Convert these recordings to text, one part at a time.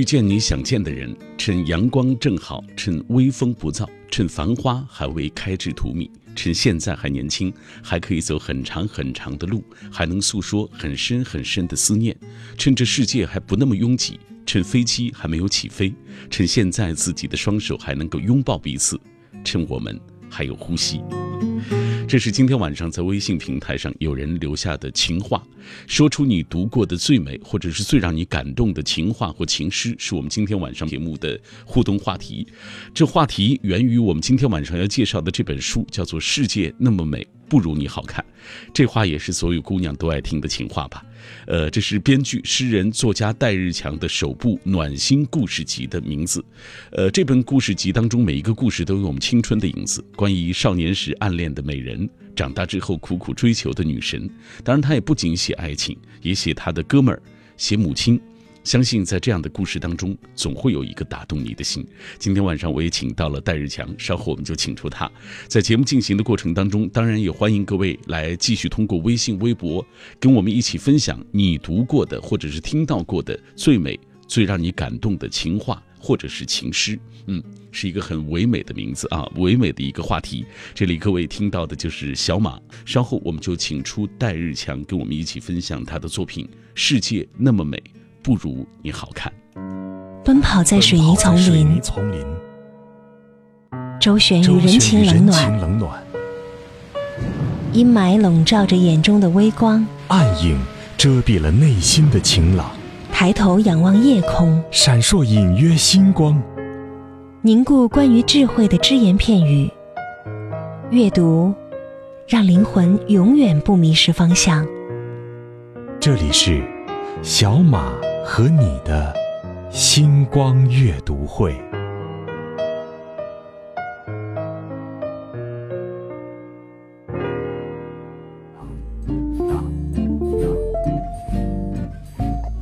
去见你想见的人，趁阳光正好，趁微风不燥，趁繁花还未开至荼蘼，趁现在还年轻，还可以走很长很长的路，还能诉说很深很深的思念。趁这世界还不那么拥挤，趁飞机还没有起飞，趁现在自己的双手还能够拥抱彼此，趁我们还有呼吸。这是今天晚上在微信平台上有人留下的情话，说出你读过的最美或者是最让你感动的情话或情诗，是我们今天晚上节目的互动话题。这话题源于我们今天晚上要介绍的这本书，叫做《世界那么美，不如你好看》。这话也是所有姑娘都爱听的情话吧？呃，这是编剧、诗人、作家戴日强的首部暖心故事集的名字。呃，这本故事集当中每一个故事都有我们青春的影子，关于少年时暗恋的美人，长大之后苦苦追求的女神。当然，他也不仅写爱情，也写他的哥们儿，写母亲。相信在这样的故事当中，总会有一个打动你的心。今天晚上我也请到了戴日强，稍后我们就请出他。在节目进行的过程当中，当然也欢迎各位来继续通过微信、微博跟我们一起分享你读过的或者是听到过的最美、最让你感动的情话或者是情诗。嗯，是一个很唯美的名字啊，唯美的一个话题。这里各位听到的就是小马。稍后我们就请出戴日强跟我们一起分享他的作品《世界那么美》。不如你好看。奔跑在水泥丛林，周旋于人情冷暖，阴霾笼罩着眼中的微光，暗影遮蔽了内心的晴朗。抬头仰望夜空，闪烁隐约星光，凝固关于智慧的只言片语。阅读，让灵魂永远不迷失方向。这里是小马。和你的星光阅读会。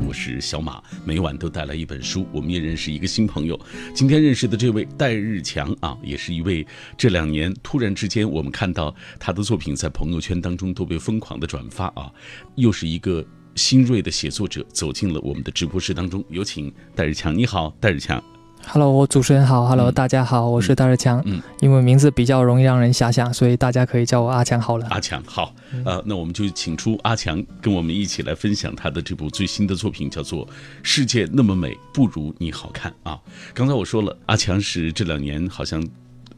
我是小马，每晚都带来一本书。我们也认识一个新朋友，今天认识的这位戴日强啊，也是一位这两年突然之间我们看到他的作品在朋友圈当中都被疯狂的转发啊，又是一个。新锐的写作者走进了我们的直播室当中，有请戴日强。你好，戴日强。Hello，我主持人好。Hello，大家好，我是戴日强。嗯，因为名字比较容易让人遐想，所以大家可以叫我阿强好了。阿强好。呃，那我们就请出阿强，跟我们一起来分享他的这部最新的作品，叫做《世界那么美，不如你好看》啊。刚才我说了，阿强是这两年好像。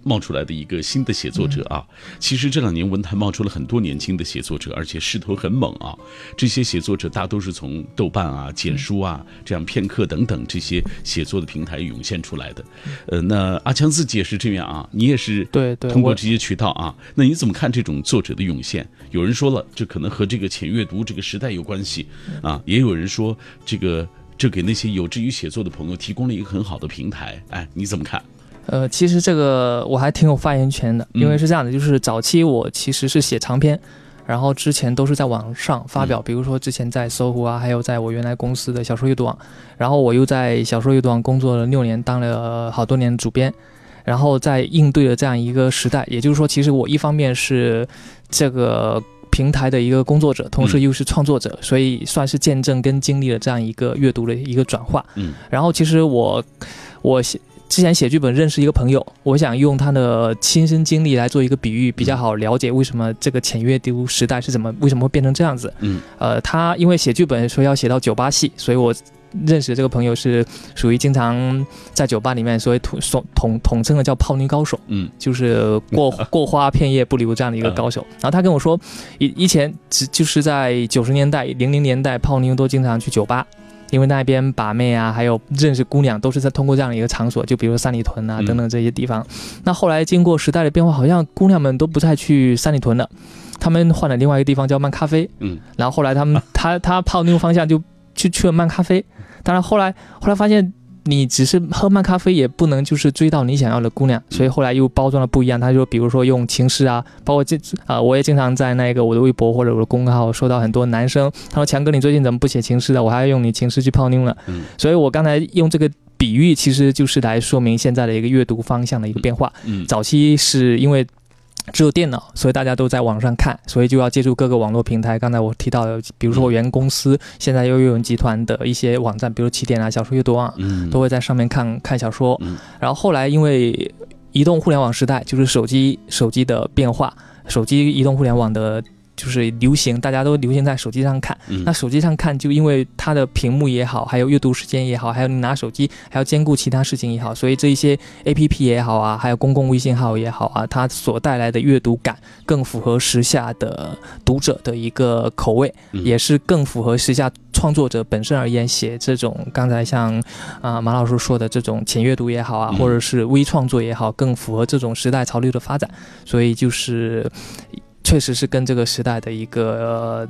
冒出来的一个新的写作者啊，其实这两年文坛冒出了很多年轻的写作者，而且势头很猛啊。这些写作者大都是从豆瓣啊、简书啊、这样片刻等等这些写作的平台涌现出来的。呃，那阿强自己也是这样啊，你也是对对，通过这些渠道啊，那你怎么看这种作者的涌现？有人说了，这可能和这个浅阅读这个时代有关系啊，也有人说这个这给那些有志于写作的朋友提供了一个很好的平台。哎，你怎么看？呃，其实这个我还挺有发言权的，因为是这样的，就是早期我其实是写长篇，然后之前都是在网上发表，比如说之前在搜狐啊，还有在我原来公司的小说阅读网，然后我又在小说阅读网工作了六年，当了好多年主编，然后在应对了这样一个时代，也就是说，其实我一方面是这个平台的一个工作者，同时又是创作者，所以算是见证跟经历了这样一个阅读的一个转化。嗯，然后其实我我写。之前写剧本认识一个朋友，我想用他的亲身经历来做一个比喻，比较好了解为什么这个浅阅读时代是怎么为什么会变成这样子。嗯，呃，他因为写剧本说要写到酒吧戏，所以我认识这个朋友是属于经常在酒吧里面所以统统统称的叫泡妞高手。嗯，就是过 过花片叶不留这样的一个高手。然后他跟我说，以以前只就是在九十年代零零年代泡妞都经常去酒吧。因为那边把妹啊，还有认识姑娘，都是在通过这样的一个场所，就比如三里屯啊等等这些地方。那后来经过时代的变化，好像姑娘们都不再去三里屯了，他们换了另外一个地方叫漫咖啡。嗯，然后后来他们他他泡妞方向就去去了漫咖啡。当然后来后来发现。你只是喝慢咖啡也不能就是追到你想要的姑娘，所以后来又包装的不一样。他就比如说用情诗啊，包括这啊，我也经常在那个我的微博或者我的公众号收到很多男生，他说强哥你最近怎么不写情诗了？我还要用你情诗去泡妞了。嗯，所以我刚才用这个比喻，其实就是来说明现在的一个阅读方向的一个变化。嗯，早期是因为只有电脑，所以大家都在网上看，所以就要借助各个网络平台。刚才我提到的，比如说我原公司现在又阅文集团的一些网站，比如起点啊、小说阅读啊，嗯，都会在上面看看小说。嗯然后后来因为移动互联网时代，就是手机手机的变化，手机移动互联网的。就是流行，大家都流行在手机上看。嗯。那手机上看，就因为它的屏幕也好，还有阅读时间也好，还有你拿手机还要兼顾其他事情也好，所以这一些 A P P 也好啊，还有公共微信号也好啊，它所带来的阅读感更符合时下的读者的一个口味，嗯。也是更符合时下创作者本身而言写这种刚才像啊、马老师说的这种浅阅读也好啊，嗯。或者是微创作也好，更符合这种时代潮流的发展，所以就是确实是跟这个时代的一个。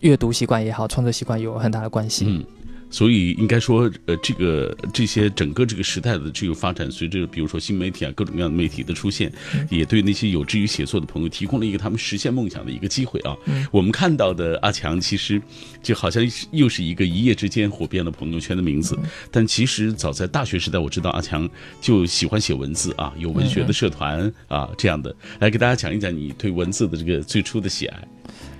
阅读习惯也好，创作习惯有很大的关系。所以应该说，呃，这个这些整个这个时代的这个发展，随着比如说新媒体啊各种各样的媒体的出现，嗯。也对那些有志于写作的朋友提供了一个他们实现梦想的一个机会啊。嗯。我们看到的阿强，其实就好像是又是一个一夜之间火遍了朋友圈的名嗯。字，但其实早在大学时代，我知道阿强就喜欢写文字啊，有文学的社团啊这样的，来给大家讲一讲你对文字的这个最初的喜爱。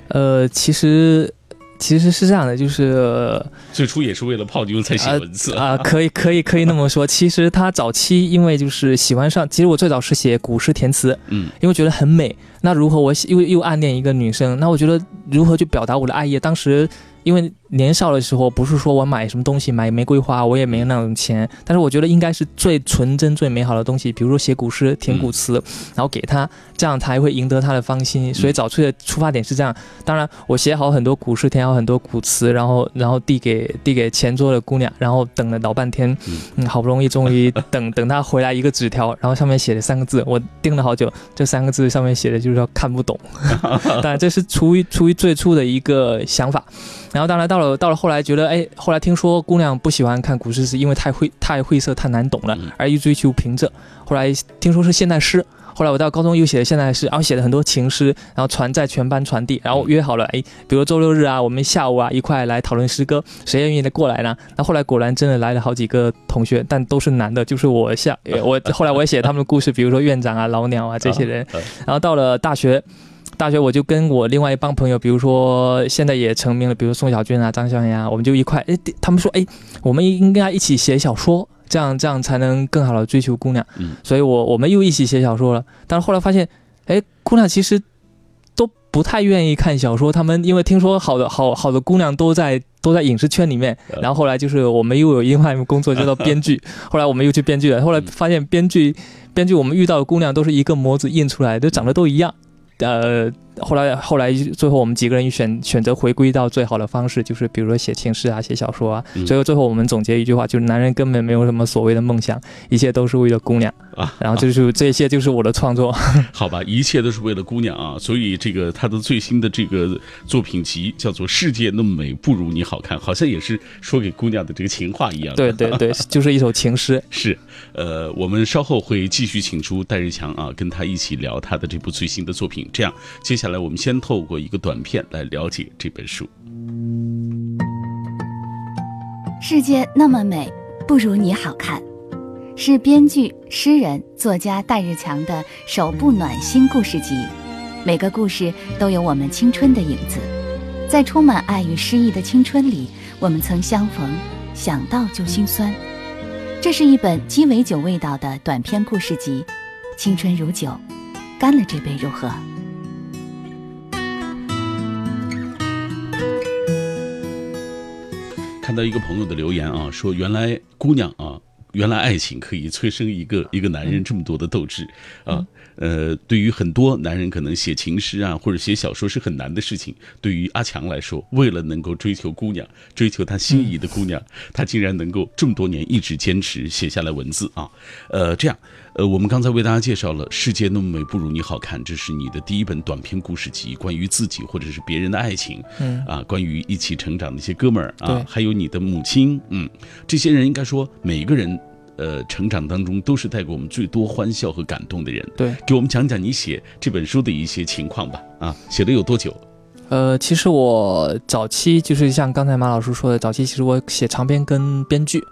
呃，其实其实是这样的，就是呃最初也是为了泡妞才写文字啊、可以可以可以那么说。其实他早期因为就是喜欢上，其实我最早是写古诗填词，嗯因为觉得很美。那如何我喜又又暗恋一个女生，那我觉得如何去表达我的爱意？当时因为年少的时候，不是说我买什么东西买玫瑰花，我也没有那种钱，但是我觉得应该是最纯真、最美好的东西，比如说写古诗、填古词，然后给她，这样才会赢得她的芳心。所以早期的出发点是这样。当然，我写好很多古诗，填好很多古词，然后 然后递给递给前桌的姑娘，然后等了老半天，嗯，好不容易终于等等她回来一个纸条，然后上面写了三个字，我盯了好久，这三个字上面写的就是说看不懂。当然，这是出于出于最初的一个想法。然后当然到了到了后来，觉得哎，后来听说姑娘不喜欢看古诗词，因为太晦太晦涩太难懂了嗯，而一追求平仄。后来听说是现代诗。后来我到高中又写了现代诗，然后写了很多情诗，然后传在全班传递，然后约好了，哎，比如周六日啊，我们下午啊一块来讨论诗歌，谁愿意的过来呢？那后来果然真的来了好几个同学，但都是男的，就是我下我后来我也写他们的故事，比如说院长啊、老鸟啊这些人，啊然后到了大学，大学我就跟我另外一帮朋友，比如说现在也成名了，比如宋小军啊、张小岩啊，我们就一块，哎，他们说，哎，我们应该一起写小说，这样这样才能更好的追求姑娘。嗯所以我我们又一起写小说了。但是后来发现，哎，姑娘其实都不太愿意看小说，他们因为听说好的好好的姑娘都在都在影视圈里面，呃然后后来就是我们又有另外一份工作叫做 编剧，后来我们又去编剧了，后来发现编剧编剧我们遇到的姑娘都是一个模子印出来的，都长得都一样。呃，后来后来最后我们几个人选选择回归到最好的方式，就是比如说写情诗啊，写小说啊。嗯最后最后我们总结一句话，就是男人根本没有什么所谓的梦想，一切都是为了姑娘。啊，然后就是这些就是我的创作。好吧，一切都是为了姑娘啊！所以这个他的最新的这个作品集叫做《世界那么美，不如你好看》，好像也是说给姑娘的这个情话一样。对对对，就是一首情诗。是，呃，我们稍后会继续请出戴日强啊，跟他一起聊他的这部最新的作品。这样，接下下来我们先透过一个短片来了解这本书。世界那么美，不如你好看，是编剧、诗人、作家戴日强的首部暖心故事集。每个故事都有我们青春的影子，在充满爱与诗意的青春里，我们曾相逢，想到就心酸。这是一本鸡尾酒味道的短篇故事集，青春如酒，干了这杯如何？看到一个朋友的留言啊，说原来姑娘啊，原来爱情可以催生一个 一个男人这么多的斗志啊。呃，对于很多男人，可能写情诗啊或者写小说是很难的事情。对于阿强来说，为了能够追求姑娘，追求他心仪的姑娘，他竟然能够这么多年一直坚持写下来文字啊。呃，这样，呃，我们刚才为大家介绍了《世界那么美，不如你好看》，这是你的第一本短篇故事集，关于自己或者是别人的爱情。嗯啊，关于一起成长的一些哥们儿啊，还有你的母亲，嗯，这些人应该说每个人，呃，成长当中都是带给我们最多欢笑和感动的人。对，给我们讲讲你写这本书的一些情况吧。啊，写了有多久？呃，其实我早期就是像刚才马老师说的，早期其实我写长篇跟编剧，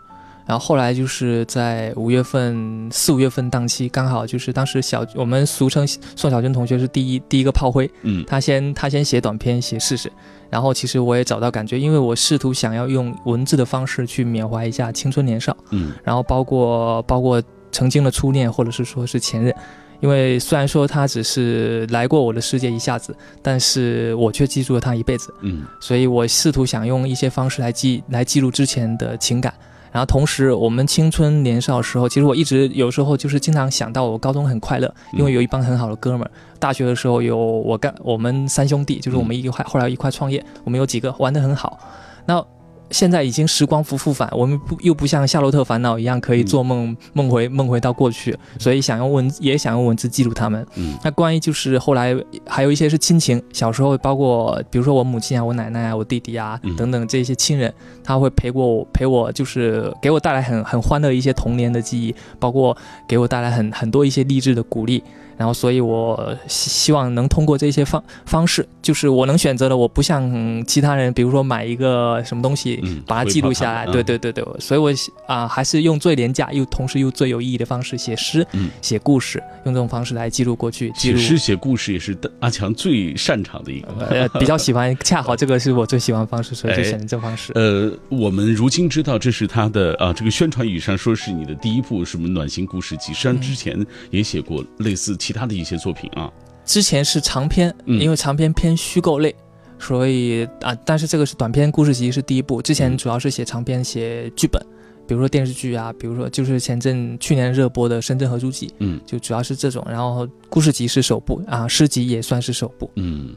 然后后来就是在五月份、四五月份档期，刚好就是当时小我们俗称宋小军同学是第一第一个炮灰，嗯。他先他先写短篇写试试，然后其实我也找到感觉，因为我试图想要用文字的方式去缅怀一下青春年少，嗯。然后包括包括曾经的初恋或者是说是前任，因为虽然说他只是来过我的世界一下子，但是我却记住了他一辈子。嗯。所以我试图想用一些方式来记来记录之前的情感。然后同时，我们青春年少的时候，其实我一直有时候就是经常想到我高中很快乐，因为有一帮很好的哥们儿。大学的时候有我干我们三兄弟，就是我们一块后来一块创业，我们有几个玩得很好。那现在已经时光不复返，我们不又不像《夏洛特烦恼》一样可以做梦梦回梦回到过去，所以想用文也想用文字记录他们。嗯那关于就是后来还有一些是亲情，小时候包括比如说我母亲啊、我奶奶啊、我弟弟啊嗯等等这些亲人，他会陪过我，陪我就是给我带来很很欢乐一些童年的记忆，包括给我带来很很多一些励志的鼓励。然后，所以我希希望能通过这些方方式，就是我能选择的，我不像其他人，比如说买一个什么东西，嗯把它记录下来。对对对对，所以我啊、还是用最廉价又同时又最有意义的方式写诗、嗯写故事，用这种方式来记录过去，记录写诗写故事也是阿强最擅长的一个。呃，比较喜欢，恰好这个是我最喜欢的方式，所以就哎选择这种方式。呃，我们如今知道这是他的啊，这个宣传语上说是你的第一部什么暖心故事集，实际上之前也写过类似其他的一些作品啊。之前是长篇，嗯因为长篇偏虚构类，所以啊，但是这个是短篇故事集是第一部。之前嗯主要是写长篇，写剧本，比如说电视剧啊，比如说就是前阵去年热播的《深圳合租记》，嗯就主要是这种。然后故事集是首部啊，诗集也算是首部。嗯，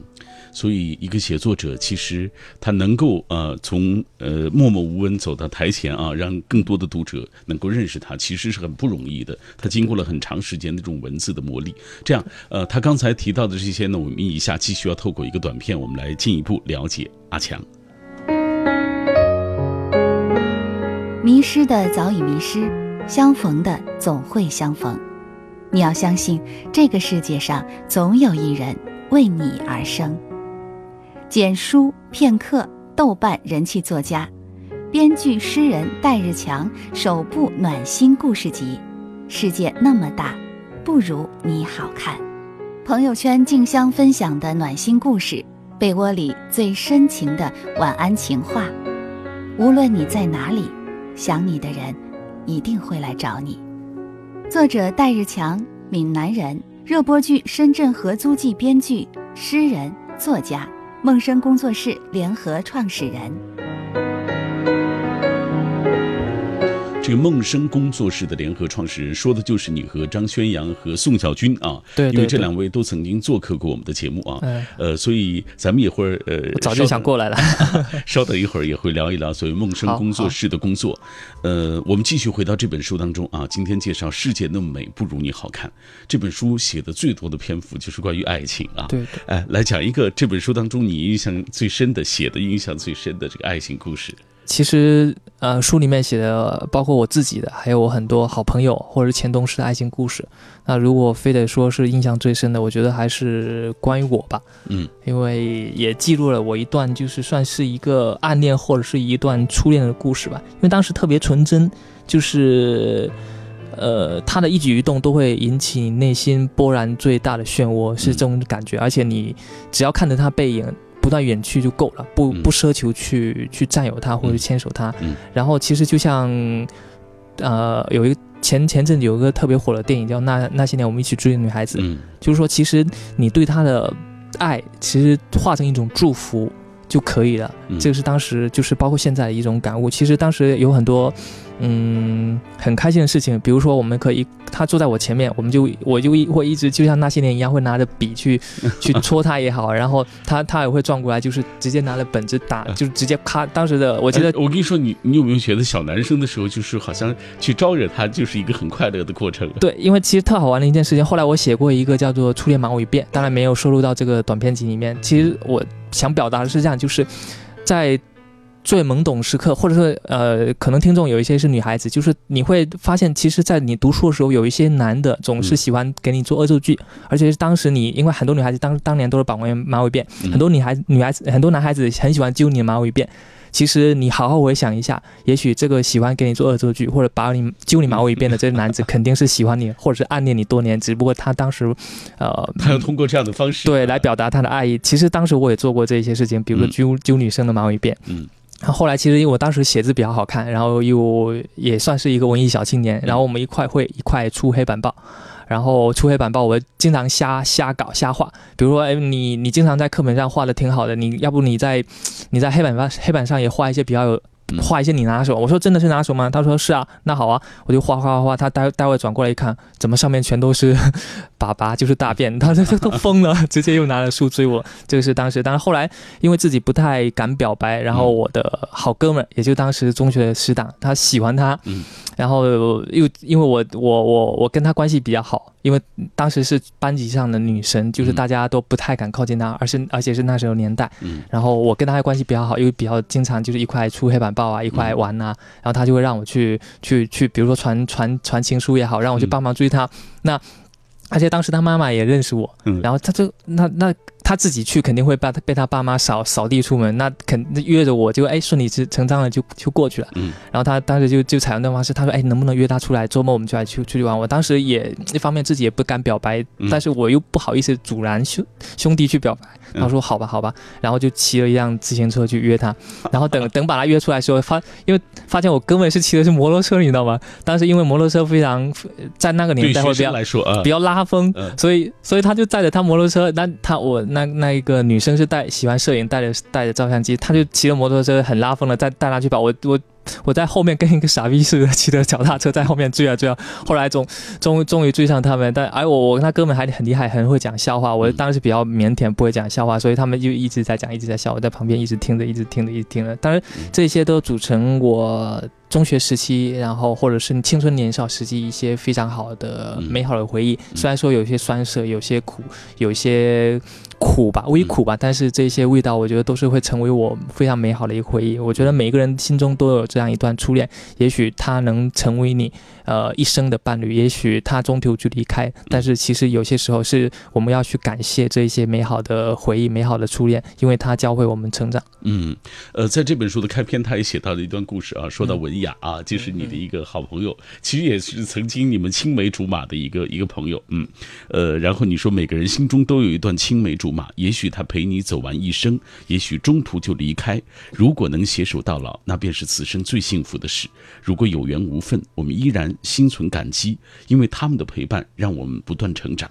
所以一个写作者其实他能够呃从呃默默无闻走到台前啊，让更多的读者能够认识他，其实是很不容易的。他经过了很长时间的这种文字的磨砺。这样呃，他刚才提到的这些呢，我们以下继续要透过一个短片，我们来进一步了解阿强。迷失的早已迷失，相逢的总会相逢。你要相信，这个世界上总有一人为你而生。简书片刻，豆瓣人气作家，编剧诗人戴日强首部暖心故事集。世界那么大，不如你好看。朋友圈竞相分享的暖心故事，被窝里最深情的晚安情话。无论你在哪里。想你的人，一定会来找你。作者戴日强，闽南人，热播剧《深圳合租记》编剧、诗人、作家，梦生工作室联合创始人。这个梦生工作室的联合创始人说的就是你和张宣阳和宋小军啊，对对因为这两位都曾经做客过我们的节目啊，哎呃，所以咱们一会儿呃，我早就想过来了。稍等一会儿也会聊一聊所谓梦生工作室的工作。呃，我们继续回到这本书当中啊，今天介绍《世界那么美，不如你好看》这本书写的最多的篇幅就是关于爱情啊。对对。哎，来讲一个这本书当中你印象最深的、写的印象最深的这个爱情故事。其实，呃，书里面写的包括我自己的，还有我很多好朋友或者是前同事的爱情故事。那如果非得说是印象最深的，我觉得还是关于我吧，嗯因为也记录了我一段就是算是一个暗恋或者是一段初恋的故事吧。因为当时特别纯真，就是，呃，他的一举一动都会引起你内心波澜最大的漩涡，是这种感觉。而且你只要看着他背影。不断远去就够了，不嗯不奢求去去占有他或者嗯牵手他。嗯然后其实就像，呃，有一个前前阵子有一个特别火的电影叫《那那些年我们一起追的女孩子》，嗯就是说其实你对她的爱，其实化成一种祝福就可以了。嗯这个是当时就是包括现在的一种感悟。其实当时有很多。嗯，很开心的事情，比如说我们可以，他坐在我前面，我们就我就会一直就像那些年一样，会拿着笔去 去戳他也好，然后他他也会转过来，就是直接拿着本子打，就直接咔。当时的我记得哎我跟你说，你你有没有觉得小男生的时候，就是好像去招惹他，就是一个很快乐的过程？对，因为其实特好玩的一件事情。后来我写过一个叫做《初恋马尾辫》，当然没有收录到这个短篇集里面。其实我想表达的是这样，就是在最懵懂时刻，或者说呃，可能听众有一些是女孩子，就是你会发现，其实，在你读书的时候，有一些男的总是喜欢给你做恶作剧，而且是当时你，因为很多女孩子当当年都是绑完马尾辫，很多女孩女孩子很多男孩子很喜欢揪你的马尾辫。其实你好好回想一下，也许这个喜欢给你做恶作剧或者把你揪你马尾辫的这个男子，肯定是喜欢你，或者是暗恋你多年，只不过他当时，呃，他要通过这样的方式对来表达他的爱意。其实当时我也做过这些事情，比如说揪揪女生的马尾辫。嗯。然后后来其实因为我当时写字比较好看，然后又也算是一个文艺小青年，然后我们一块会一块出黑板报。然后出黑板报，我经常瞎瞎搞瞎画。比如说，哎，你你经常在课本上画的挺好的，你要不你在你在黑板上黑板上也画一些比较有。画一些你拿手，我说真的是拿手吗？他说是啊，那好啊，我就画画画画。他待待会转过来一看，怎么上面全都是 粑粑，就是大便，他这这都疯了，直接又拿了书追我。这个是当时，但是后来因为自己不太敢表白，然后我的好哥们，也就当时中学的师长，他喜欢他，然后又因为我我我我跟她关系比较好。因为当时是班级上的女神，就是大家都不太敢靠近她，而是而且是那时候年代。嗯，然后我跟她的关系比较好，因为比较经常就是一块出黑板报啊，一块玩呐，然后她就会让我去去去，比如说传传传情书也好，让我去帮忙追她。那而且当时她妈妈也认识我，然后她就那那。他自己去肯定会被他被他爸妈扫扫地出门，那肯约着我就哎顺理成章的就就过去了。嗯，然后他当时就就采用那方式，他说哎能不能约他出来，周末我们就来去出去玩。我当时也一方面自己也不敢表白，但是我又不好意思阻拦兄兄弟去表白。他说好吧好吧，然后就骑了一辆自行车去约他，然后等等把他约出来时候发，因为发现我根本是骑的是摩托车，你知道吗？当时因为摩托车非常在那个年代会比较比较拉风，所以所以他就载着他摩托车，那他我。那那一个女生是带喜欢摄影，带着带着照相机，她就骑着摩托车很拉风的，再带她去跑。我我我在后面跟一个傻逼似的骑着脚踏车在后面追啊追啊。后来终终终于追上他们，但而我我跟他哥们还很厉害，很会讲笑话。我当时比较腼腆，不会讲笑话，所以他们就一直在讲，一直在笑。我在旁边一直听着，一直听着，一直听着。当然这些都组成我中学时期，然后或者是青春年少时期一些非常好的美好的回忆。虽然说有些酸涩，有些苦，有些。苦吧，微苦吧，但是这些味道，我觉得都是会成为我非常美好的一个回忆。我觉得每个人心中都有这样一段初恋，也许他能成为你呃一生的伴侣，也许他中途就离开。但是其实有些时候是我们要去感谢这一些美好的回忆、美好的初恋，因为它教会我们成长。嗯，呃，在这本书的开篇，他也写到了一段故事啊，说到文雅啊，就是你的一个好朋友，其实也是曾经你们青梅竹马的一个一个朋友。嗯，呃，然后你说每个人心中都有一段青梅竹。也许他陪你走完一生，也许中途就离开。如果能携手到老，那便是此生最幸福的事。如果有缘无分，我们依然心存感激，因为他们的陪伴让我们不断成长。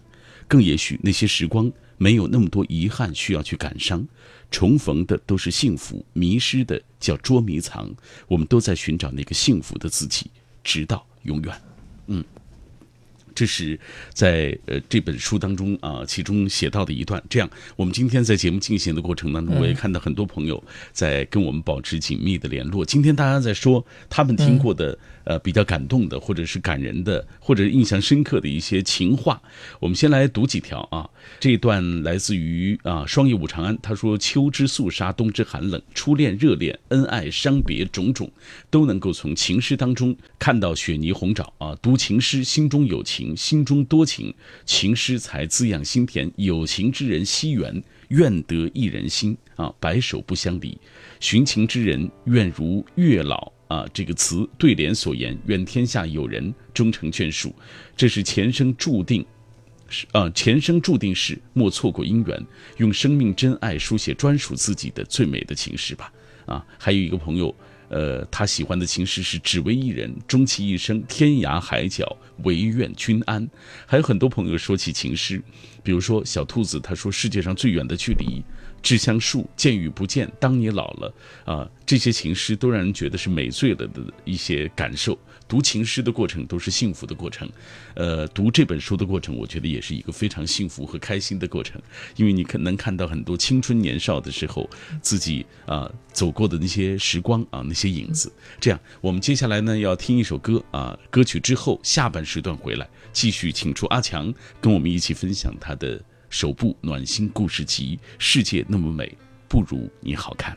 更也许那些时光没有那么多遗憾需要去感伤，重逢的都是幸福，迷失的叫捉迷藏。我们都在寻找那个幸福的自己，直到永远。嗯。这是在呃这本书当中啊，其中写到的一段。这样，我们今天在节目进行的过程当中，我也看到很多朋友在跟我们保持紧密的联络。今天大家在说他们听过的。呃，比较感动的，或者是感人的，或者印象深刻的一些情话，我们先来读几条啊。这一段来自于啊，双叶武长安，他说：“秋之肃杀，冬之寒冷，初恋、热恋、恩爱、伤别，种种，都能够从情诗当中看到雪泥红爪啊。读情诗，心中有情，心中多情，情诗才滋养心田。有情之人惜缘，愿得一人心啊，白首不相离。寻情之人，愿如月老。”啊，这个词对联所言，愿天下有人终成眷属，这是前生注定，是啊，前生注定是莫错过姻缘，用生命真爱书写专属自己的最美的情诗吧。啊，还有一个朋友，呃，他喜欢的情诗是只为一人，终其一生，天涯海角唯愿君安。还有很多朋友说起情诗，比如说小兔子，他说世界上最远的距离。志向树，见与不见，当你老了啊，这些情诗都让人觉得是美醉了的一些感受。读情诗的过程都是幸福的过程，呃，读这本书的过程，我觉得也是一个非常幸福和开心的过程，因为你可能看到很多青春年少的时候自己啊走过的那些时光啊那些影子。这样，我们接下来呢要听一首歌啊，歌曲之后下半时段回来继续请出阿强跟我们一起分享他的。首部暖心故事集世界那么美不如你好看。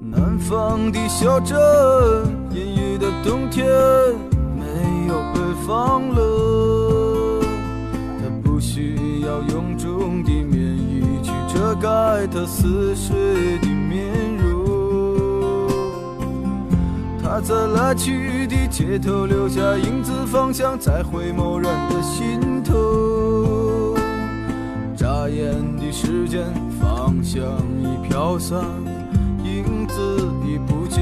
南方的小镇，阴雨的冬天，没有北方冷。它不需要臃肿的棉衣去遮盖它似水的面容。它在来去的街头留下影子，方向在回眸人的心头。眨眼的时间，芳香已飘散，影子已不见。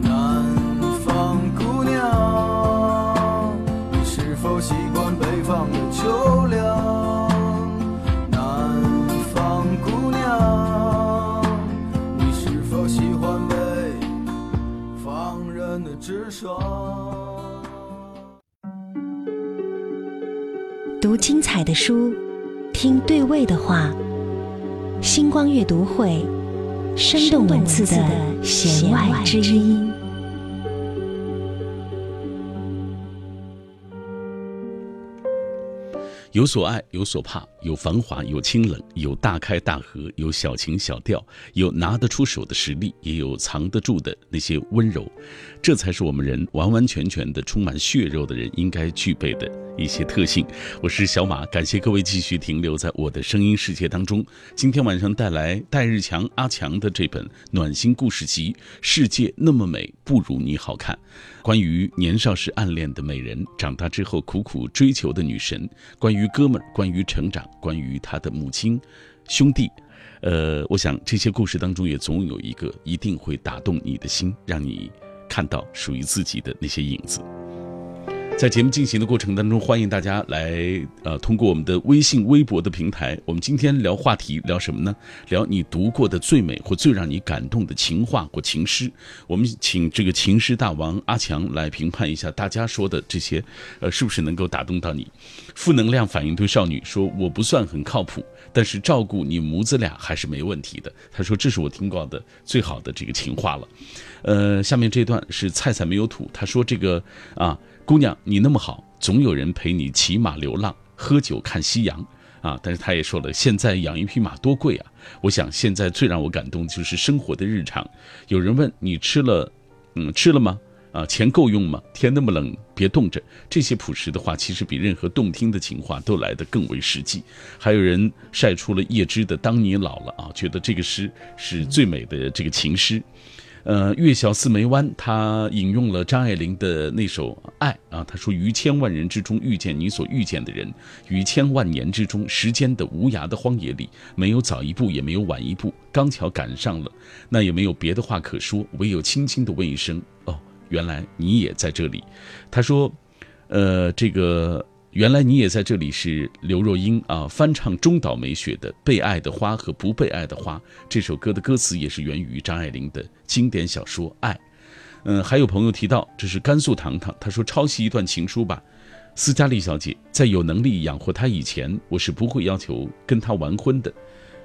南方姑娘，你是否习惯北方的秋凉？南方姑娘，你是否喜欢北方人的直爽？精彩的书，听对味的话。星光阅读会，生动文字的弦外之音。有所爱，有所怕，有繁华，有清冷，有大开大合，有小情小调，有拿得出手的实力，也有藏得住的那些温柔，这才是我们人完完全全的充满血肉的人应该具备的一些特性。我是小马，感谢各位继续停留在我的声音世界当中。今天晚上带来戴日强阿强的这本暖心故事集《世界那么美，不如你好看》。关于年少时暗恋的美人，长大之后苦苦追求的女神，关于哥们儿，关于成长，关于他的母亲、兄弟，呃，我想这些故事当中也总有一个一定会打动你的心，让你看到属于自己的那些影子。在节目进行的过程当中，欢迎大家来，呃，通过我们的微信、微博的平台。我们今天聊话题，聊什么呢？聊你读过的最美或最让你感动的情话或情诗。我们请这个情诗大王阿强来评判一下，大家说的这些，呃，是不是能够打动到你？负能量反应堆少女说：“我不算很靠谱，但是照顾你母子俩还是没问题的。”她说：“这是我听过的最好的这个情话了。”呃，下面这段是菜菜没有土，他说：“这个啊。”姑娘，你那么好，总有人陪你骑马流浪、喝酒看夕阳啊！但是他也说了，现在养一匹马多贵啊！我想现在最让我感动的就是生活的日常。有人问你吃了，嗯，吃了吗？啊，钱够用吗？天那么冷，别冻着。这些朴实的话，其实比任何动听的情话都来得更为实际。还有人晒出了叶芝的《当你老了》啊，觉得这个诗是最美的这个情诗。呃，月小四梅湾，他引用了张爱玲的那首《爱》啊，他说：“于千万人之中遇见你所遇见的人，于千万年之中，时间的无涯的荒野里，没有早一步，也没有晚一步，刚巧赶上了，那也没有别的话可说，唯有轻轻的问一声：哦，原来你也在这里。”他说：“呃，这个。”原来你也在这里，是刘若英啊翻唱中岛美雪的《被爱的花和不被爱的花》这首歌的歌词也是源于张爱玲的经典小说《爱》。嗯，还有朋友提到这是甘肃糖糖，他说抄袭一段情书吧。斯嘉丽小姐在有能力养活他以前，我是不会要求跟他完婚的。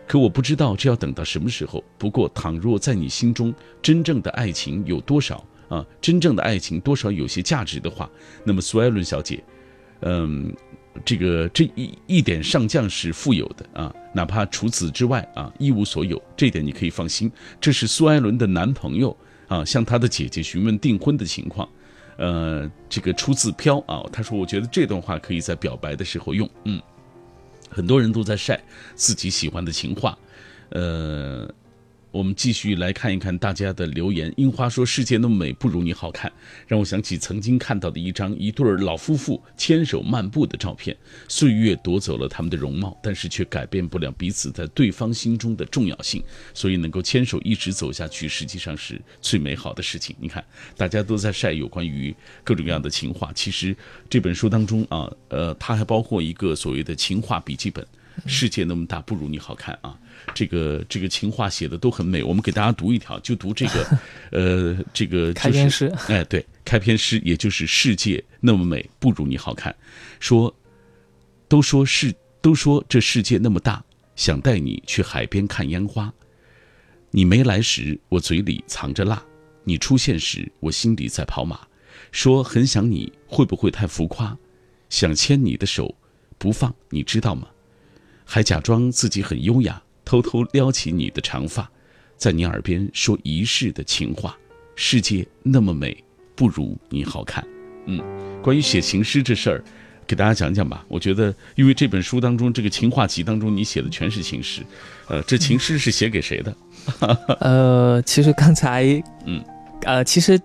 可我不知道这要等到什么时候。不过，倘若在你心中真正的爱情有多少啊？真正的爱情多少有些价值的话，那么苏艾伦小姐，嗯，这个这一一点上将是富有的啊，哪怕除此之外啊一无所有，这点你可以放心。这是苏艾伦的男朋友啊，向他的姐姐询问订婚的情况。呃，这个出自飘啊，他说我觉得这段话可以在表白的时候用，嗯。很多人都在晒自己喜欢的情话，呃。我们继续来看一看大家的留言。樱花说：“世界那么美，不如你好看。”让我想起曾经看到的一张一对老夫妇牵手漫步的照片。岁月夺走了他们的容貌，但是却改变不了彼此在对方心中的重要性。所以能够牵手一直走下去，实际上是最美好的事情。你看，大家都在晒有关于各种各样的情话。其实这本书当中啊，呃，它还包括一个所谓的情话笔记本。世界那么大，不如你好看啊。这个这个情话写的都很美，我们给大家读一条，就读这个，呃，这个开篇诗，哎，对，开篇诗，也就是世界那么美，不如你好看。说，都说世，都说这世界那么大，想带你去海边看烟花。你没来时，我嘴里藏着辣；你出现时，我心里在跑马。说很想你，会不会太浮夸？想牵你的手不放，你知道吗？还假装自己很优雅。偷偷撩起你的长发，在你耳边说一世的情话。世界那么美，不如你好看。嗯，关于写情诗这事儿，给大家讲讲吧。我觉得，因为这本书当中这个情话集当中，你写的全是情诗。呃，这情诗是写给谁的？呃，其实刚才，嗯，呃，其实。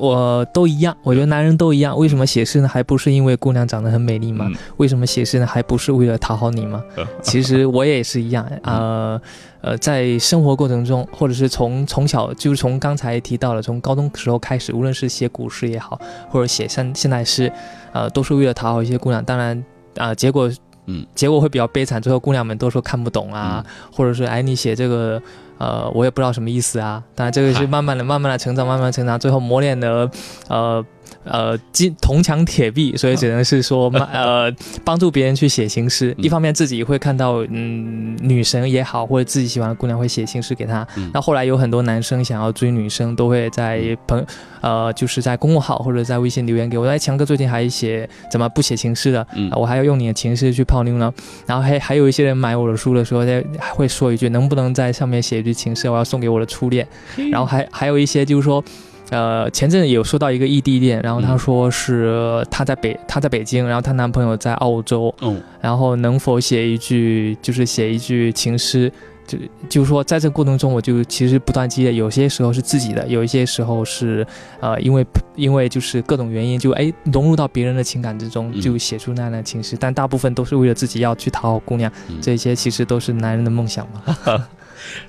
我都一样，我觉得男人都一样。为什么写诗呢？还不是因为姑娘长得很美丽吗？为什么写诗呢？还不是为了讨好你吗？其实我也是一样。呃呃，在生活过程中，或者是从从小，就是从刚才提到了，从高中时候开始，无论是写古诗也好，或者写现现代诗，呃，都是为了讨好一些姑娘。当然，啊，结果，嗯，结果会比较悲惨。最后姑娘们都说看不懂啊，或者是哎，你写这个。呃，我也不知道什么意思啊。当然，这个是慢慢的、慢慢的成长，慢慢成长，最后磨练的，呃。呃，金铜墙铁壁，所以只能是说，呃，帮助别人去写情诗。一方面自己会看到，嗯，女神也好，或者自己喜欢的姑娘会写情诗给她。那后来有很多男生想要追女生，都会在朋，呃，就是在公众号或者在微信留言给我。哎，强哥最近还写怎么不写情诗的？我还要用你的情诗去泡妞呢。然后还还有一些人买我的书的时候，还会说一句，能不能在上面写一句情诗，我要送给我的初恋。然后还还有一些就是说。呃，前阵有说到一个异地恋，然后他说是他在北，他在北京，然后她男朋友在澳洲，嗯，然后能否写一句，就是写一句情诗，就就是说在这个过程中，我就其实不断积累，有些时候是自己的，有一些时候是呃，因为因为就是各种原因，就哎融入到别人的情感之中，就写出那样的情诗，但大部分都是为了自己要去讨好姑娘，这些其实都是男人的梦想嘛。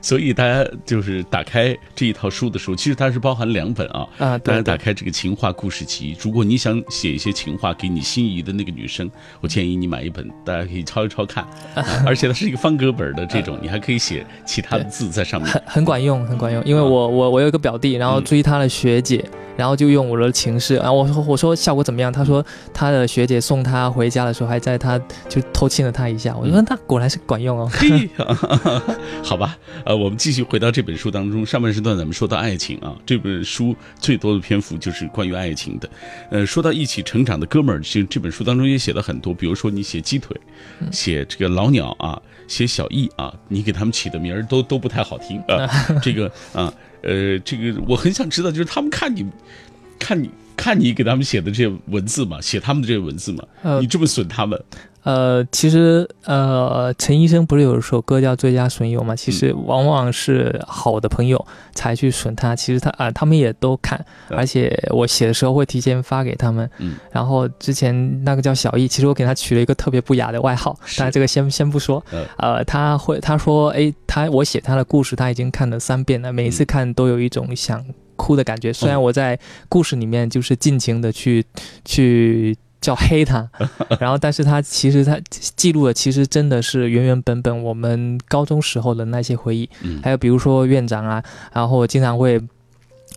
所以大家就是打开这一套书的时候，其实它是包含两本啊。啊，大家打开这个情话故事集，如果你想写一些情话给你心仪的那个女生，我建议你买一本，大家可以抄一抄看。而且它是一个方格本的这种，你还可以写其他的字在上面，很很管用，很管用。因为我我我有一个表弟，然后追他的学姐。然后就用我的情诗，然后我说我说效果怎么样？他说他的学姐送他回家的时候，还在他就偷亲了他一下。我说那果然是管用哦。嘿，好吧，呃，我们继续回到这本书当中，上半时段咱们说到爱情啊，这本书最多的篇幅就是关于爱情的。呃，说到一起成长的哥们儿，其实这本书当中也写了很多，比如说你写鸡腿，写这个老鸟啊，写小易啊，你给他们起的名儿都都不太好听啊，这个啊。呃，这个我很想知道，就是他们看你，看你看你给他们写的这些文字嘛，写他们的这些文字嘛，你这么损他们。呃，其实呃，陈医生不是有一首歌叫《最佳损友》嘛？其实往往是好的朋友才去损他。其实他啊，他们也都看，而且我写的时候会提前发给他们。嗯。然后之前那个叫小易，其实我给他取了一个特别不雅的外号，但这个先先不说。呃，他会他说，哎，他我写他的故事，他已经看了三遍了，每一次看都有一种想哭的感觉。虽然我在故事里面就是尽情的去去。叫黑他，然后，但是他其实他记录的其实真的是原原本本我们高中时候的那些回忆，还有比如说院长啊，然后我经常会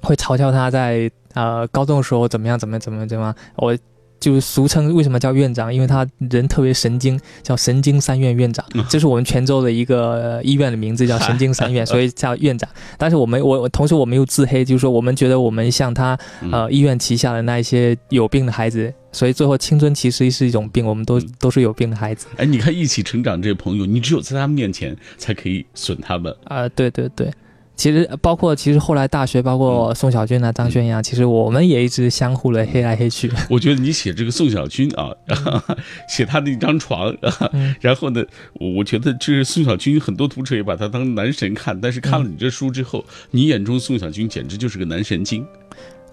会嘲笑他在呃高中的时候怎么样怎么样怎么样怎么样，我。就是俗称为什么叫院长，因为他人特别神经，叫神经三院院长，这是我们泉州的一个医院的名字，叫神经三院，所以叫院长。但是我们我同时我们又自黑，就是说我们觉得我们像他呃医院旗下的那一些有病的孩子，所以最后青春其实是一种病，我们都都是有病的孩子。哎，你看一起成长这些朋友，你只有在他们面前才可以损他们啊！对对对。其实包括其实后来大学，包括宋小军啊、张轩阳，其实我们也一直相互的黑来黑去。我觉得你写这个宋小军啊，写他的一张床，然后呢，我觉得这是宋小军，很多读者也把他当男神看，但是看了你这书之后，你眼中宋小军简直就是个男神经。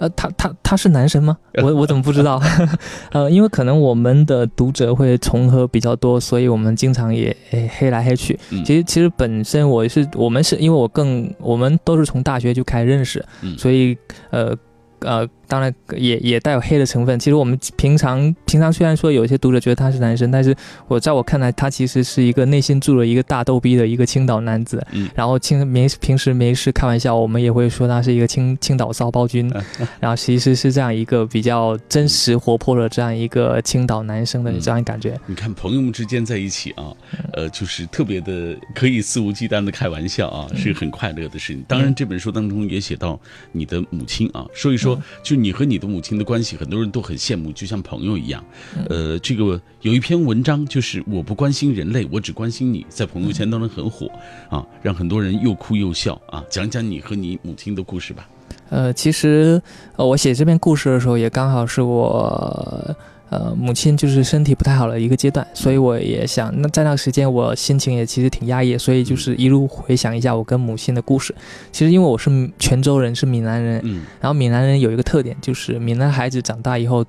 呃，他他他是男神吗？我我怎么不知道？呃，因为可能我们的读者会重合比较多，所以我们经常也黑来黑去。其实其实本身我是我们是因为我更我们都是从大学就开始认识，所以呃。呃，当然也也带有黑的成分。其实我们平常平常虽然说有一些读者觉得他是男生，但是我在我看来，他其实是一个内心住了一个大逗逼的一个青岛男子。嗯。然后青没平时没事开玩笑，我们也会说他是一个青青岛骚包君。然后其实是这样一个比较真实活泼的这样一个青岛男生的这样感觉。你看朋友们之间在一起啊，呃，就是特别的可以肆无忌惮的开玩笑啊，是很快乐的事情。当然这本书当中也写到你的母亲啊，说一说。就你和你的母亲的关系，很多人都很羡慕，就像朋友一样。呃，这个有一篇文章，就是我不关心人类，我只关心你，在朋友圈当中很火啊，让很多人又哭又笑啊。讲讲你和你母亲的故事吧。呃，其实呃，我写这篇故事的时候，也刚好是我。呃，母亲就是身体不太好的一个阶段，所以我也想，那在那个时间，我心情也其实挺压抑，所以就是一路回想一下我跟母亲的故事。其实因为我是泉州人，是闽南人，嗯，然后闽南人有一个特点，就是闽南孩子长大以后，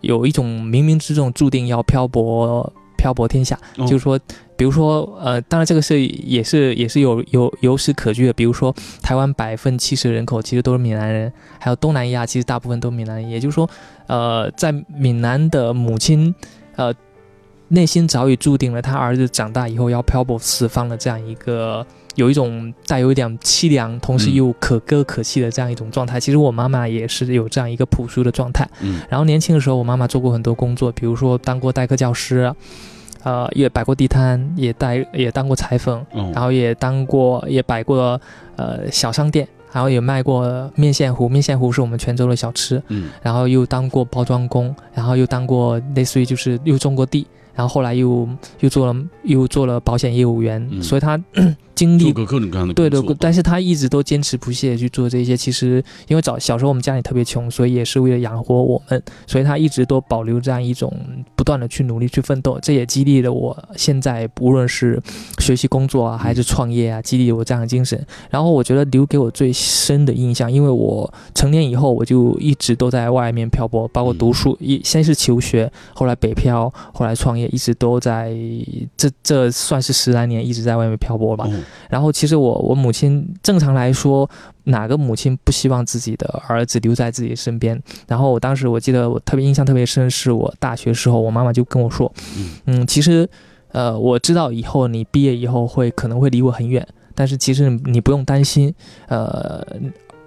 有一种冥冥之中注定要漂泊。漂泊天下，就是说，比如说，呃，当然这个是也是也是有有有史可据的。比如说，台湾百分七十人口其实都是闽南人，还有东南亚其实大部分都闽南人。也就是说，呃，在闽南的母亲，呃，内心早已注定了他儿子长大以后要漂泊四方的这样一个。有一种带有一点凄凉，同时又可歌可泣的这样一种状态。其实我妈妈也是有这样一个朴素的状态。嗯，然后年轻的时候，我妈妈做过很多工作，比如说当过代课教师，呃，也摆过地摊，也带也当过裁缝，然后也当过也摆过呃小商店，然后也卖过面线糊，面线糊是我们泉州的小吃。嗯，然后又当过包装工，然后又当过类似于就是又种过地。然后后来又又做了又做了保险业务员，所以他经历各种各样的对对，但是他一直都坚持不懈去做这些。其实因为早小时候我们家里特别穷，所以也是为了养活我们，所以他一直都保留这样一种不断的去努力去奋斗。这也激励了我现在无论是学习工作啊，还是创业啊，激励我这样的精神。然后我觉得留给我最深的印象，因为我成年以后我就一直都在外面漂泊，包括读书，一先是求学，后来北漂，后来创业。一直都在这，这算是十来年一直在外面漂泊吧。然后，其实我我母亲正常来说，哪个母亲不希望自己的儿子留在自己身边？然后，我当时我记得我特别印象特别深，是我大学时候，我妈妈就跟我说：“嗯，其实，呃，我知道以后你毕业以后会可能会离我很远，但是其实你不用担心，呃，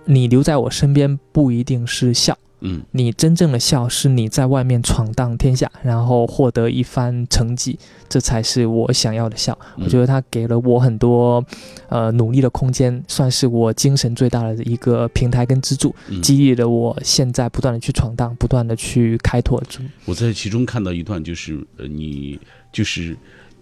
你留在我身边不一定是笑。”嗯，你真正的笑是你在外面闯荡天下，然后获得一番成绩，这才是我想要的笑。我觉得他给了我很多，呃，努力的空间，算是我精神最大的一个平台跟支柱，激励了我现在不断的去闯荡，不断的去开拓。我在其中看到一段，就是呃，你就是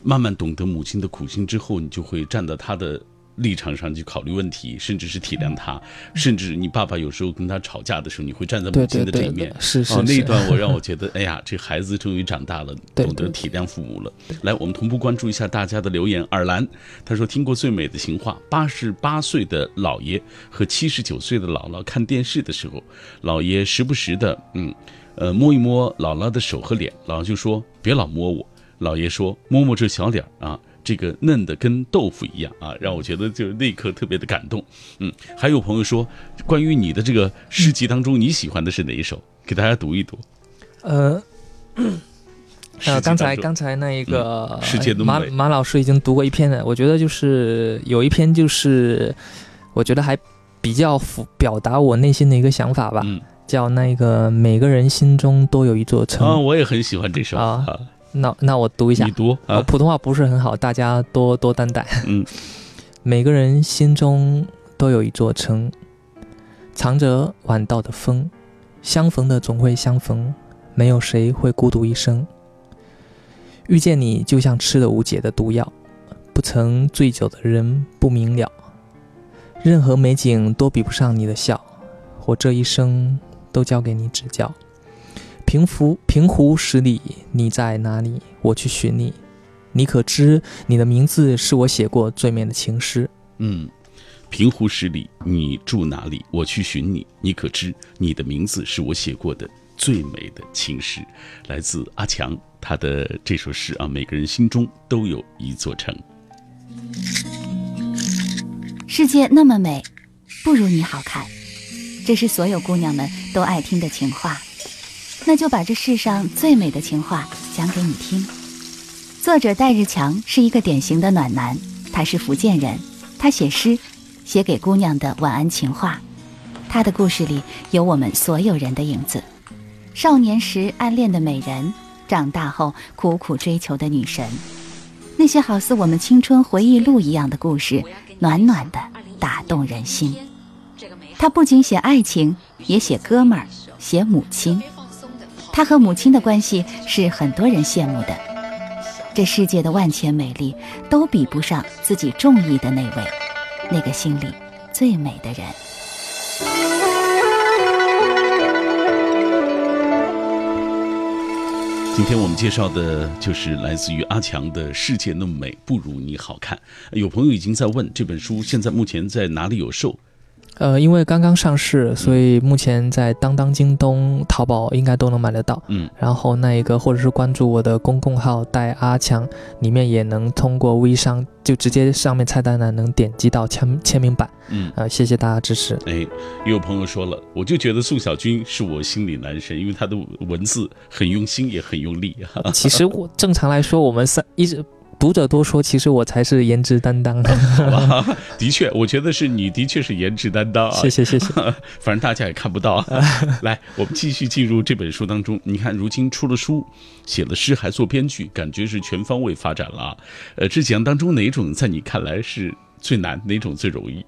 慢慢懂得母亲的苦心之后，你就会站在他的。立场上去考虑问题，甚至是体谅他，甚至你爸爸有时候跟他吵架的时候，你会站在母亲的这一面。是是。那一段我让我觉得，哎呀，这孩子终于长大了，懂得体谅父母了。来，我们同步关注一下大家的留言。尔兰他说听过最美的情话：八十八岁的姥爷和七十九岁的姥姥看电视的时候，姥爷时不时的嗯呃摸一摸姥姥的手和脸，姥姥就说别老摸我。姥爷说摸摸这小脸啊。这个嫩的跟豆腐一样啊，让我觉得就是那一刻特别的感动。嗯，还有朋友说，关于你的这个诗集当中，你喜欢的是哪一首？给大家读一读。呃，呃，刚才刚才那一个世界马马老师已经读过一篇了，我觉得就是有一篇就是，我觉得还比较符表达我内心的一个想法吧。嗯，叫那个每个人心中都有一座城。啊，我也很喜欢这首啊啊，那那我读一下你，读呃，啊，普通话不是很好，大家多多担待。嗯，每个人心中都有一座城，藏着晚到的风，相逢的总会相逢，没有谁会孤独一生。遇见你就像吃了无解的毒药，不曾醉酒的人不明了。任何美景都比不上你的笑，我这一生都交给你指教。平湖平湖十里，你在哪里？我去寻你。你可知你的名字是我写过最美的情诗？嗯，平湖十里，你住哪里？我去寻你。你可知你的名字是我写过的最美的情诗？来自阿强，他的这首诗啊，每个人心中都有一座城。世界那么美，不如你好看。这是所有姑娘们都爱听的情话，那就把这世上最美的情话讲给你听。作者戴日强是一个典型的暖男，他是福建人，他写诗，写给姑娘的晚安情话。他的故事里有我们所有人的影子：少年时暗恋的美人，长大后苦苦追求的女神。那些好似我们青春回忆录一样的故事，暖暖的打动人心。他不仅写爱情，也写哥们儿，写母亲。他和母亲的关系是很多人羡慕的。这世界的万千美丽，都比不上自己中意的那位，那个心里最美的人。今天我们介绍的就是来自于阿强的《世界那么美，不如你好看》。有朋友已经在问这本书现在目前在哪里有售？呃，因为刚刚上市，所以目前在当当、京东、淘宝应该都能买得到。嗯，然后那一个，或者是关注我的公共号“带阿强”，里面也能通过微商，就直接上面菜单栏能点击到签签名版。嗯，呃，谢谢大家支持。哎，也有朋友说了，我就觉得宋小军是我心里男神，因为他的文字很用心，也很用力。哈 其实我正常来说，我们三一直读者多说，其实我才是颜值担当。好吧，的确，我觉得是你的确是颜值担当啊。谢谢谢谢。反正大家也看不到。来，我们继续进入这本书当中。你看，如今出了书，写了诗，还做编剧，感觉是全方位发展了啊。呃，这几样当中哪种在你看来是最难，哪种最容易？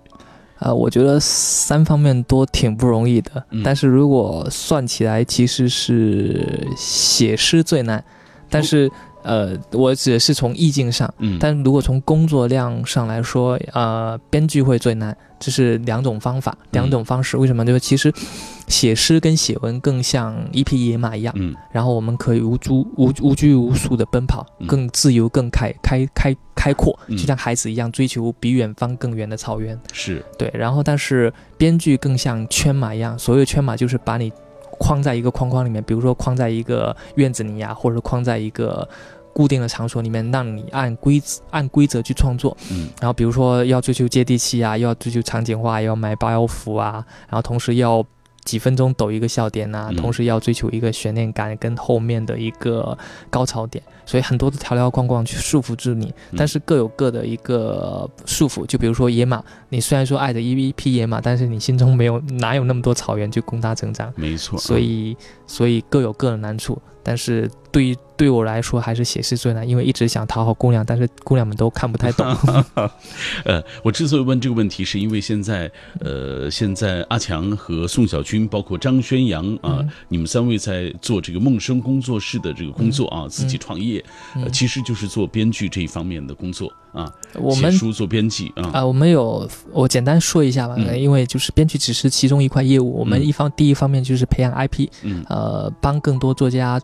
啊、我觉得三方面都挺不容易的，嗯但是如果算起来，其实是写诗最难。但是，呃，我指的是从意境上，嗯，但如果从工作量上来说，呃，编剧会最难，这是两种方法，两种方式。为什么？就是其实写诗跟写文更像一匹野马一样，嗯然后我们可以无拘无无拘无束的奔跑嗯，更自由、更开开开开阔，嗯就像孩子一样追求比远方更远的草原。是，对，然后但是编剧更像圈马一样，所谓圈马就是把你框在一个框框里面，比如说框在一个院子里呀，或者框在一个固定的场所里面，让你按规则按规则去创作。嗯然后比如说要追求接地气啊，又要追求场景化，又要买包服啊，然后同时要几分钟抖一个笑点啊，嗯同时要追求一个悬念感跟后面的一个高潮点，所以很多的条条框框去束缚住你，嗯但是各有各的一个束缚。就比如说野马，你虽然说爱着一匹野马，但是你心中没有哪有那么多草原去供它成长，没错。所以所以各有各的难处。但是对于对我来说，还是写诗最难，因为一直想讨好姑娘，但是姑娘们都看不太懂。呃，我之所以问这个问题，是因为现在，呃，现在阿强和宋小军，包括张宣阳啊，嗯你们三位在做这个梦生工作室的这个工作啊，自己创业，呃，嗯其实就是做编剧这一方面的工作啊，我们写书做编辑啊，啊、我们有，我简单说一下吧，嗯因为就是编剧只是其中一块业务，我们嗯一方、第一方面就是培养 IP，嗯呃，帮更多作家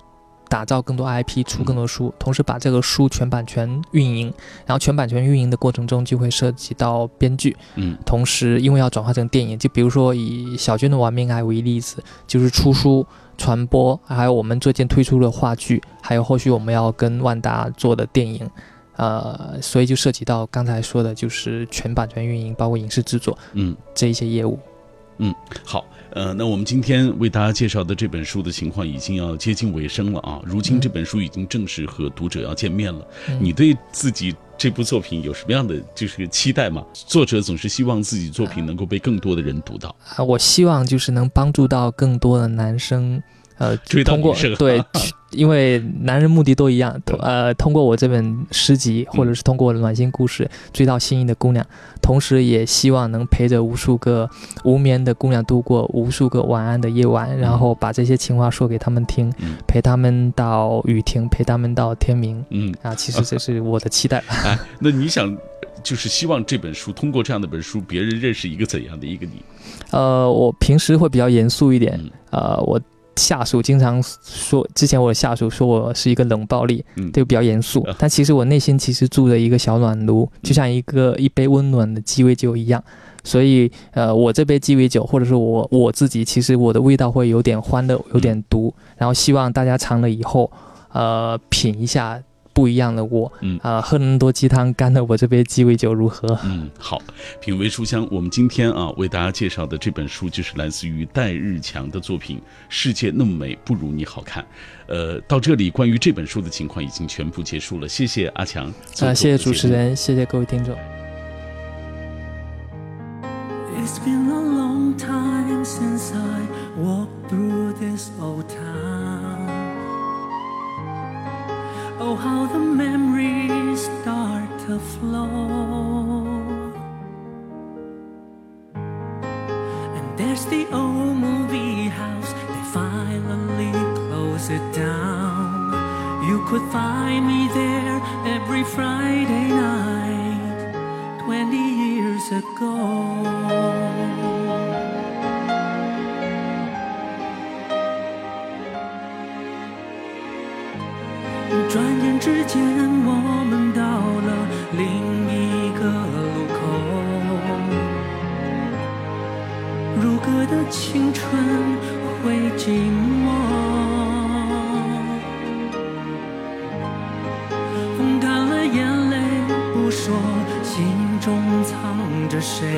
打造更多 IP，出更多书，同时把这个书全版权运营，然后全版权运营的过程中就会涉及到编剧，嗯同时因为要转化成电影，就比如说以小娟的《玩命爱》为例子，就是出书。传播，还有我们最近推出的话剧，还有后续我们要跟万达做的电影，呃，所以就涉及到刚才说的，就是全版权运营，包括影视制作嗯。这一些业务。嗯好，呃，那我们今天为大家介绍的这本书的情况已经要接近尾声了啊。如今嗯这本书已经正式和读者要见面了。嗯你对自己这部作品有什么样的就是期待吗？作者总是希望自己作品能够被更多的人读到。啊，我希望就是能帮助到更多的男生，呃，追通过对，因为男人目的都一样，呃，通过我这本诗集，或者是通过我的暖心故事追到心仪的姑娘，同时也希望能陪着无数个无眠的姑娘度过无数个晚安的夜晚，然后把这些情话说给他们听，嗯陪他们到雨停，陪他们到天明。嗯，啊，其实这是我的期待。哎，那你想，就是希望这本书通过这样的本书，别人认识一个怎样的一个你？呃，我平时会比较严肃一点嗯，呃，我下属经常说，之前我的下属说我是一个冷暴力，嗯，对，比较严肃啊。但其实我内心其实住着一个小暖炉，就像一个一杯温暖的鸡尾酒一样。所以，呃，我这杯鸡尾酒，或者是我我自己，其实我的味道会有点欢乐，有点毒。然后希望大家尝了以后，呃，品一下不一样的我，嗯啊、喝那么多鸡汤，干了我这杯鸡尾酒如何？嗯，好，品味书香。我们今天啊为大家介绍的这本书就是来自于戴日强的作品《世界那么美，不如你好看》。呃，到这里关于这本书的情况已经全部结束了。谢谢阿强，啊、客谢谢。主持人，谢谢各位听众。It's been a long time since I walked through this old town. Oh, how the memories start to flow. And there's the old movie house, they finally close it down. You could find me there every Friday night, 20 years ago. “转眼之间，我们到了另一个路口。如歌的青春会寂寞，风干了眼泪不说，心中藏着谁？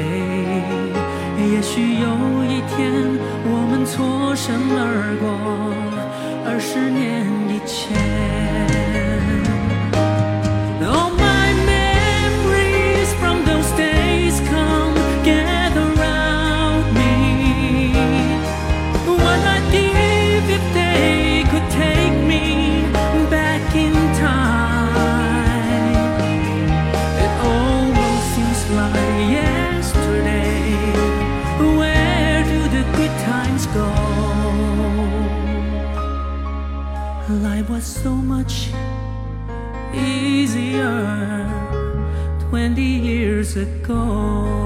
也许有一天我们错身而过，二十年以前。So much easier 20 years ago. “